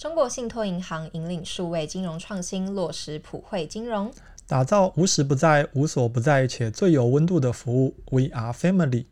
中国信托银行引领数位金融创新，落实普惠金融，打造无时不在、无所不在且最有温度的服务。We are family。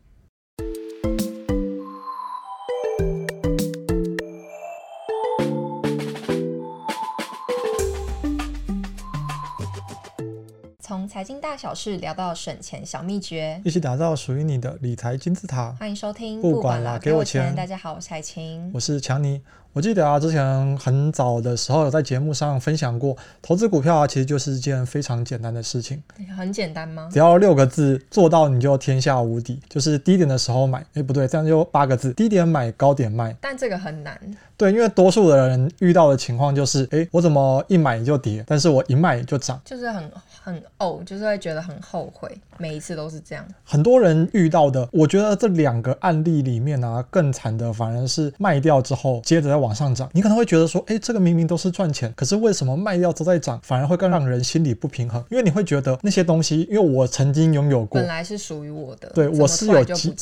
财经大小事聊到省钱小秘诀，一起打造属于你的理财金字塔。欢迎收听，不管啦，给我钱。大家好，我是海晴，我是强尼。我记得啊，之前很早的时候有在节目上分享过，投资股票啊，其实就是一件非常简单的事情。很简单吗？只要六个字，做到你就天下无敌。就是低点的时候买，哎，不对，这样就八个字：低点买，高点卖。但这个很难。对，因为多数的人遇到的情况就是，哎，我怎么一买就跌，但是我一卖就涨，就是很很哦，就是会觉得很后悔，每一次都是这样。很多人遇到的，我觉得这两个案例里面呢、啊，更惨的反而是卖掉之后，接着再往上涨。你可能会觉得说，哎，这个明明都是赚钱，可是为什么卖掉都在涨，反而会更让人心里不平衡？因为你会觉得那些东西，因为我曾经拥有过，本来是属于我的，对，我是有机，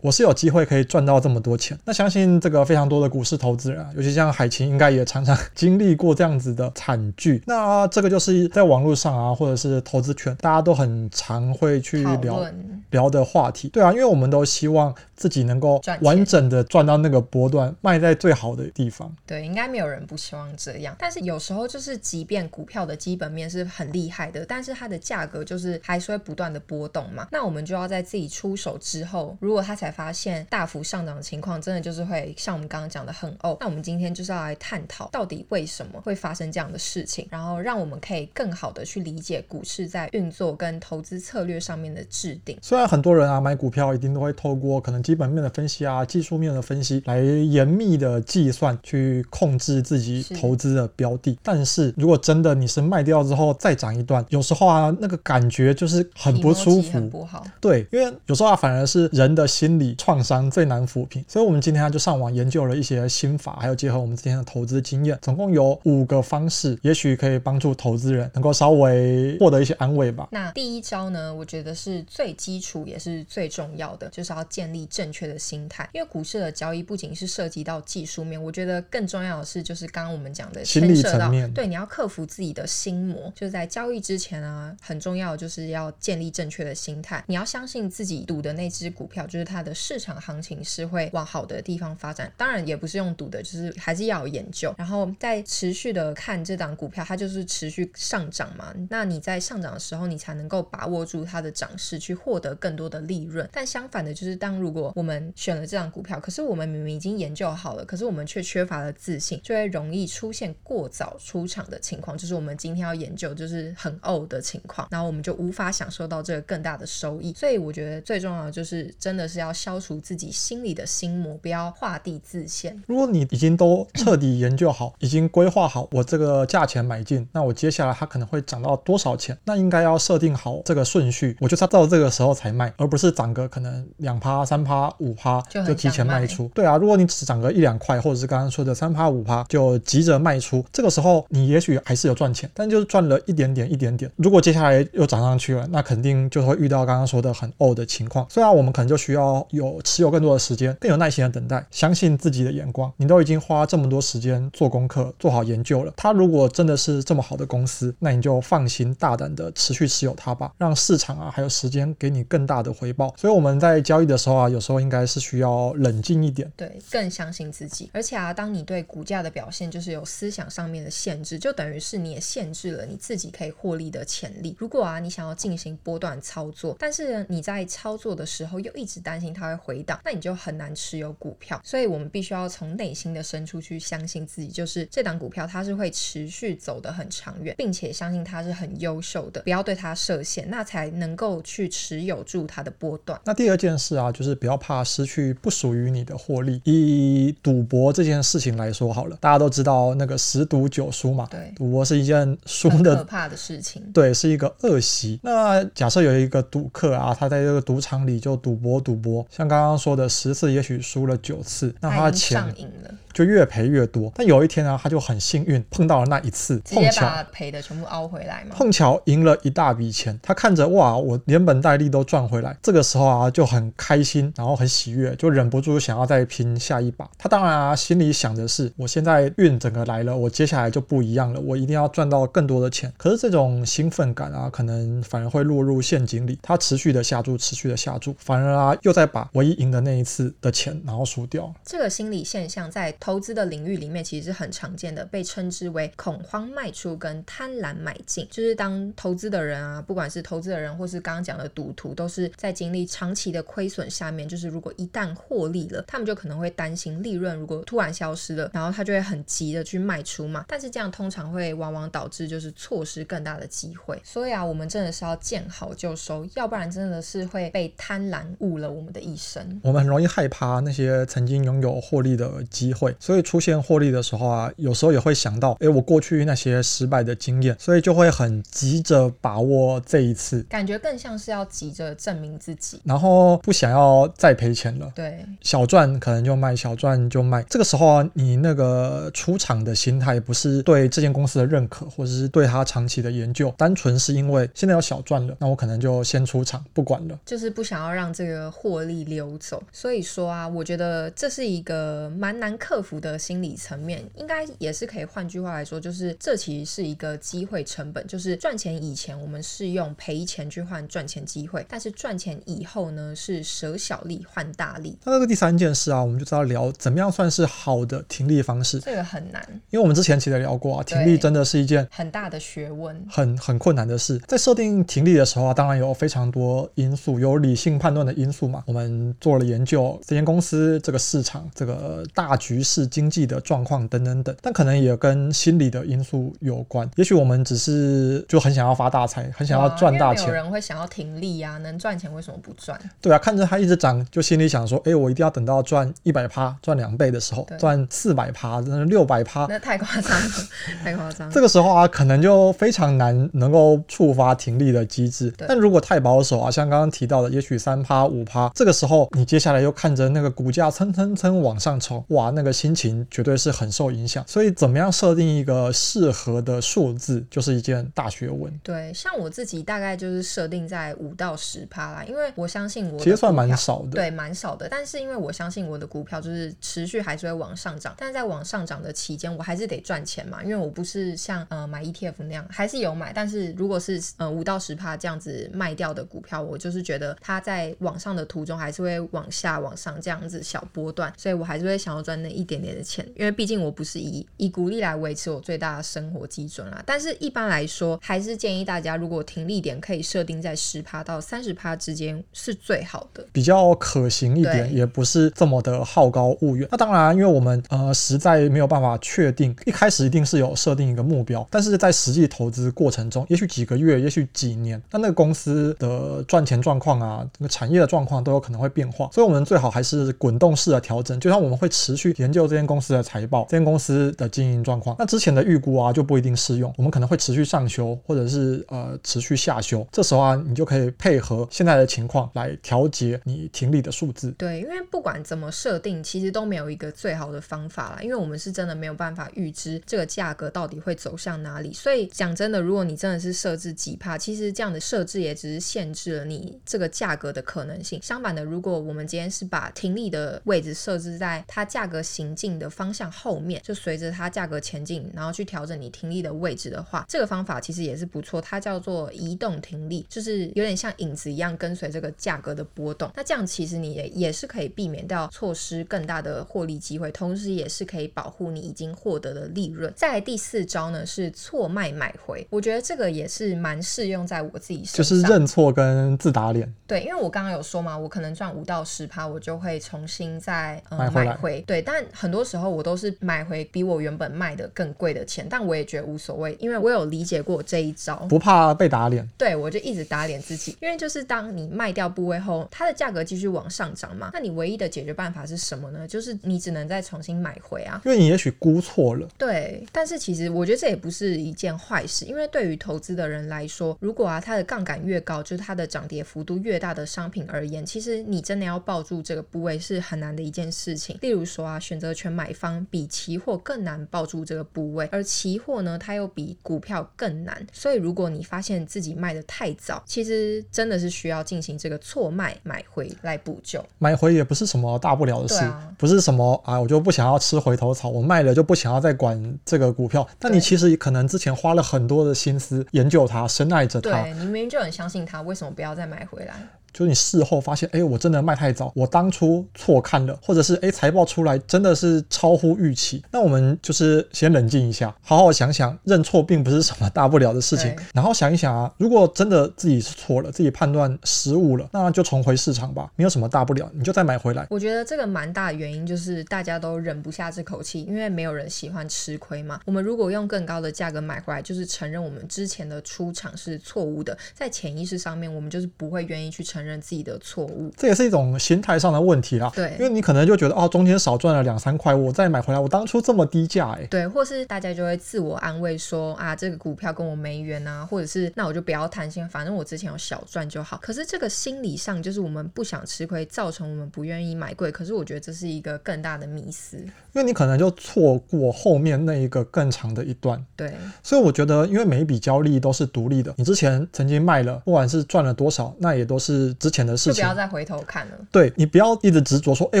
我是有机会可以赚到这么多钱。那相信这个非常多的股市投资人。啊尤其像海琴，应该也常常经历过这样子的惨剧。那这个就是在网络上啊，或者是投资圈，大家都很常会去聊聊的话题。对啊，因为我们都希望自己能够完整的赚到那个波段，卖在最好的地方。对，应该没有人不希望这样。但是有时候就是，即便股票的基本面是很厉害的，但是它的价格就是还是会不断的波动嘛。那我们就要在自己出手之后，如果他才发现大幅上涨的情况，真的就是会像我们刚刚讲的很哦。那我们今天就是要来探讨到底为什么会发生这样的事情，然后让我们可以更好的去理解股市在运作跟投资策略上面的制定。虽然很多人啊买股票一定都会透过可能基本面的分析啊、技术面的分析来严密的计算去控制自己投资的标的，但是如果真的你是卖掉之后再涨一段，有时候啊那个感觉就是很不舒服，很不好。对，因为有时候啊反而是人的心理创伤最难抚平，所以我们今天啊就上网研究了一些心法，还有结合我们之前的投资经验，总共有五个方式，也许可以帮助投资人能够稍微获得一些安慰吧。那第一招呢，我觉得是最基础也是最重要的，就是要建立正确的心态。因为股市的交易不仅是涉及到技术面，我觉得更重要的是就是刚刚我们讲的心理层面。对，你要克服自己的心魔，就是在交易之前啊，很重要就是要建立正确的心态。你要相信自己赌的那只股票，就是它的市场行情是会往好的地方发展。当然也不是用赌的，就是。还是要有研究，然后再持续的看这档股票，它就是持续上涨嘛。那你在上涨的时候，你才能够把握住它的涨势，去获得更多的利润。但相反的，就是当如果我们选了这档股票，可是我们明明已经研究好了，可是我们却缺乏了自信，就会容易出现过早出场的情况。就是我们今天要研究，就是很呕的情况，然后我们就无法享受到这个更大的收益。所以我觉得最重要的就是，真的是要消除自己心里的心魔，不要画地自限。如果你已经都彻底研究好，已经规划好我这个价钱买进，那我接下来它可能会涨到多少钱？那应该要设定好这个顺序，我就是要到这个时候才卖，而不是涨个可能两趴、三趴、五趴就提前卖出。对啊，如果你只涨个一两块，或者是刚刚说的三趴、五趴就急着卖出，这个时候你也许还是有赚钱，但就是赚了一点点、一点点。如果接下来又涨上去了，那肯定就会遇到刚刚说的很呕的情况。虽然我们可能就需要有持有更多的时间，更有耐心的等待，相信自己的眼光，你都已经花。花这么多时间做功课，做好研究了。它如果真的是这么好的公司，那你就放心大胆的持续持有它吧，让市场啊还有时间给你更大的回报。所以我们在交易的时候啊，有时候应该是需要冷静一点，对，更相信自己。而且啊，当你对股价的表现就是有思想上面的限制，就等于是你也限制了你自己可以获利的潜力。如果啊，你想要进行波段操作，但是，你在操作的时候又一直担心它会回档，那你就很难持有股票。所以我们必须要从内心的深。处去相信自己，就是这档股票它是会持续走得很长远，并且相信它是很优秀的，不要对它设限，那才能够去持有住它的波段。那第二件事啊，就是不要怕失去不属于你的获利。以赌博这件事情来说好了，大家都知道那个十赌九输嘛，对，赌博是一件输的可怕的事情，对，是一个恶习。那假设有一个赌客啊，他在这个赌场里就赌博赌博，像刚刚说的十次，也许输了九次，那他的钱上瘾了。就越赔越多。但有一天呢，他就很幸运碰到了那一次，碰巧把赔的全部凹回来嘛。碰巧赢了一大笔钱，他看着哇，我连本带利都赚回来，这个时候啊就很开心，然后很喜悦，就忍不住想要再拼下一把。他当然啊心里想的是，我现在运整个来了，我接下来就不一样了，我一定要赚到更多的钱。可是这种兴奋感啊，可能反而会落入陷阱里，他持续的下注，持续的下注，反而啊又在把唯一赢的那一次的钱然后输掉。这个心理现象在投资的领域里面其实是很常见的，被称之为恐慌卖出跟贪婪买进。就是当投资的人啊，不管是投资的人或是刚刚讲的赌徒，都是在经历长期的亏损下面，就是如果一旦获利了，他们就可能会担心利润如果突然消失了，然后他就会很急的去卖出嘛。但是这样通常会往往导致就是错失更大的机会。所以啊，我们真的是要见好就收，要不然真的是会被贪婪误了我们的一生。我们很容易害怕那些曾经拥有获利的机会，所以出现获利的时候啊，有时候也会想到，哎，我过去那些失败的经验，所以就会很急着把握这一次，感觉更像是要急着证明自己，然后不想要再赔钱了。对，小赚可能就卖，小赚就卖。这个时候啊，你那个出场的心态不是对这间公司的认可，或者是对它长期的研究，单纯是因为现在有小赚了，那我可能就先出场，不管了，就是不想要让这个获利溜走。所以说啊，我觉得这是一个蛮难克服的心理层面，应该也是可以换句话来说，就是这其实是一个机会成本，就是赚钱以前我们是用赔钱去换赚钱机会，但是赚钱以后呢，是舍小利换大利。那这个第三件事啊，我们就知道聊怎么样算是好的停利方式，这个很难，因为我们之前其实聊过啊，停利真的是一件很大的学问，很很困难的事。在设定停利的时候啊，当然有非常多因素，有理性判断的因素嘛。我们做了研究，这间公司这个市场这个大局势、经济的状况等等等，但可能也跟心理的因素有关。也许我们只是就很想要发大财，很想要赚大钱。有人会想要停利呀、啊，能赚钱为什么不赚？对啊，看着它一直涨，就心里想说，哎，我一定要等到赚一百趴、赚两倍的时候，赚四百趴、六百趴，那太夸张了，太夸张。这个时候啊，可能就非常难能够触发停利的机制。但如果太保守啊，像刚刚提到的，也许三趴、五趴，这个时候你接下来又看着那个股价蹭蹭蹭往上冲，哇，那个心情绝对是很受影响。所以，怎么样设定一个适合的数字，就是一件大学问。对，像我自己大概就是设定在五到十趴啦，因为我相信我其实算蛮少的，对，蛮少的。但是因为我相信我的股票就是持续还是会往上涨，但是在往上涨的期间，我还是得赚钱嘛，因为我不是像呃买 ETF 那样，还是有买，但是如果是呃五到十趴这样子卖掉的股票，我就是觉得它在往上的途中还是会往下往上这样子小波段，所以我还是会想要赚那一点点的钱，因为毕竟我不是以以鼓励来维持我最大的生活基准啦。但是一般来说，还是建议大家如果停利点可以设定在十趴到三十趴之间是最好的，比较可行一点，也不是这么的好高骛远。那当然，因为我们呃实在没有办法确定，一开始一定是有设定一个目标，但是在实际投资过程中，也许几个月，也许几年，那那个公司的赚钱状况啊，那个产业的状况都有可能会变化，所以我们最好还是滚动式的调整。就像我们会持续研究这间公司的财报，这间公司的经营状况，那之前的预估啊就不一定适用，我们可能会持续上修，或者是呃持续下修。这时候啊，你就可以配合现在的情况来调节你停利的数字。对，因为不管怎么设定，其实都没有一个最好的方法啦，因为我们是真的没有办法预知这个价格到底会走向哪里。所以讲真的，如果你真的是设置几趴，其实这样的设置也只是限制了你这个价格的可能性。相反的，如果我们今天是把停利的位置设置在它价格行进的方向后面，就随着它价格前进，然后去调整你停力的位置的话，这个方法其实也是不错。它叫做移动停力，就是有点像影子一样跟随这个价格的波动。那这样其实你也也是可以避免掉错失更大的获利机会，同时也是可以保护你已经获得的利润。再来第四招呢是错卖买回，我觉得这个也是蛮适用在我自己身上，就是认错跟自打脸。对，因为我刚刚有说嘛，我可能赚五到十趴，我就会重新再、呃、买回买回。对，但很多时候我都是买回比我原本卖的更贵的钱，但我也觉得无所谓，因为我有理解过这一招，不怕被打脸。对，我就一直打脸自己，因为就是当你卖掉部位后，它的价格继续往上涨嘛，那你唯一的解决办法是什么呢？就是你只能再重新买回啊，因为你也许估错了。对，但是其实我觉得这也不是一件坏事，因为对于投资的人来说，如果啊它的杠杆越高，就是它的涨跌幅度越大的商品而言，其实你真的要抱住这个部位是很难的一件事情。例如说啊，选择择权买方比期货更难抱住这个部位，而期货呢，它又比股票更难。所以，如果你发现自己卖的太早，其实真的是需要进行这个错卖买回来补救。买回也不是什么大不了的事，啊、不是什么啊，我就不想要吃回头草，我卖了就不想要再管这个股票。但你其实可能之前花了很多的心思研究它，深爱着它，对，你明明就很相信它，为什么不要再买回来？就是你事后发现，哎，我真的卖太早，我当初错看了，或者是哎，财报出来真的是超乎预期。那我们就是先冷静一下，好好想想，认错并不是什么大不了的事情。然后想一想啊，如果真的自己是错了，自己判断失误了，那就重回市场吧，没有什么大不了，你就再买回来。我觉得这个蛮大的原因就是大家都忍不下这口气，因为没有人喜欢吃亏嘛。我们如果用更高的价格买回来，就是承认我们之前的出场是错误的，在潜意识上面，我们就是不会愿意去承认自己的错误，这也是一种心态上的问题啦。对，因为你可能就觉得哦，中间少赚了两三块，我再买回来，我当初这么低价，哎，对，或是大家就会自我安慰说啊，这个股票跟我没缘啊，或者是那我就不要贪心，反正我之前有小赚就好。可是这个心理上就是我们不想吃亏，造成我们不愿意买贵。可是我觉得这是一个更大的迷思，因为你可能就错过后面那一个更长的一段。对，所以我觉得，因为每一笔交易都是独立的，你之前曾经卖了，不管是赚了多少，那也都是之前的事情。就不要再回头看了。对，你不要一直执着说，哎，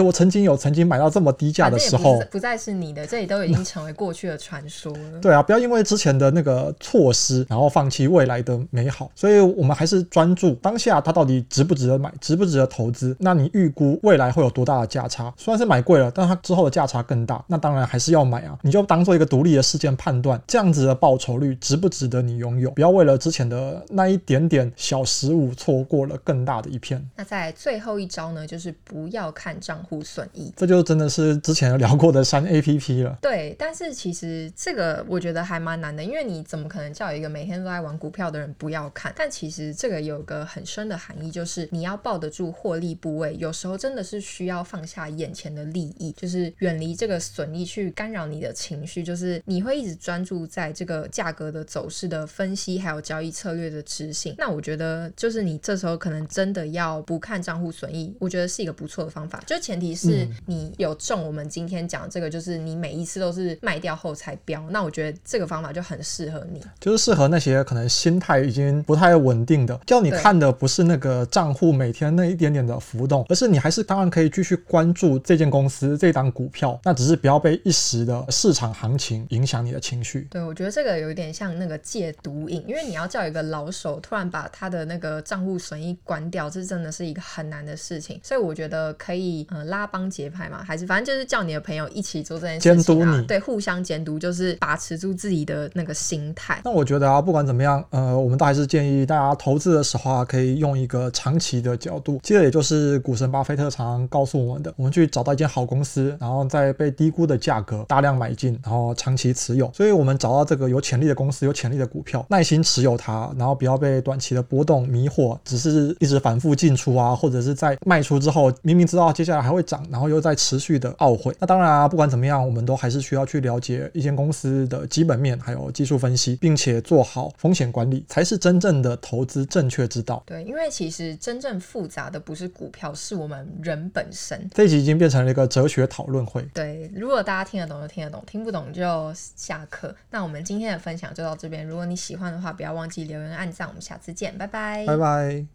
我曾经有曾经买到这么低价的时候，不，不再是你的，这里都已经成为过去的传说了。对啊，不要因为之前的那个措施，然后放弃未来的美好。所以我们还是专注当下，它到底值不值得买，值不值得投资？那你预估未来会有多大的价差？虽然是买贵了，但它之后的价差更大，那当然还是要买啊。你就当做一个独立的事件判断，这样子的报酬率值不值得你拥有？不要为了之前的那一点点小失误，错过了更大的一片。那在最后一招呢，就是不要看账户损益。这就真的是之前有聊过的删 APP 了。对，但是其实这个我觉得还蛮难的，因为你怎么可能叫一个每天都在玩股票的人不要看？但其实这个有个很深的含义，就是你要抱得住获利部位，有时候真的是需要放下眼前的利益，就是远离这个损益去干扰你的情绪，就是你会一直专注在这个价格的走势的分析，还有交易策略的执行。那我觉得就是你这时候可能真的要不看账户损益，我觉得是一个不错的方法。就前提是你有中我们今天讲这个，就是你每一次都是卖掉后才标，那我觉得这个方法就很适合你，就是适合那些可能心态已经不太稳定的，叫你看的不是那个账户每天那一点点的浮动，而是你还是当然可以继续关注这间公司这档股票，那只是不要被一时的市场行情影响你的情绪。对，我觉得这个有点像那个戒毒瘾，因为你要叫一个老手突然把他的那个账户损益关掉，这真的是一个很难的事情，所以我觉得可以，呃，拉帮结派嘛，还是反正就是叫你的朋友一起做这件事情啊，监督你，对，互相监督，就是把持住自己的那个心态。那我觉得啊，不管怎么样，呃，我们都还是建议大家投资的时候啊，可以用一个长期的角度。其实也就是股神巴菲特常常告诉我们的，我们去找到一间好公司，然后在被低估的价格大量买进，然后长期持有。所以我们找到这个有潜力的公司，有潜力的股票，耐心持有它，然后不要被短期的波动迷惑，只是一直反复进出啊，或者是在卖出之后，明明知道接下来还会涨，然后又在持续的懊悔。那当然啊，不管怎么样，我们都还是需要去了解一间公司的基本面，还有技术分析，并且做好风险管理，才是真正的投资正确之道。对，因为其实真正复杂的不是股票，是我们人本身。这一集已经变成了一个哲学讨论会。对，如果大家听得懂就听得懂，听不懂就下课。那我们今天的分享就到这边。如果你喜欢的话，不要忘记留言、按赞。我们下次见，拜拜。拜拜。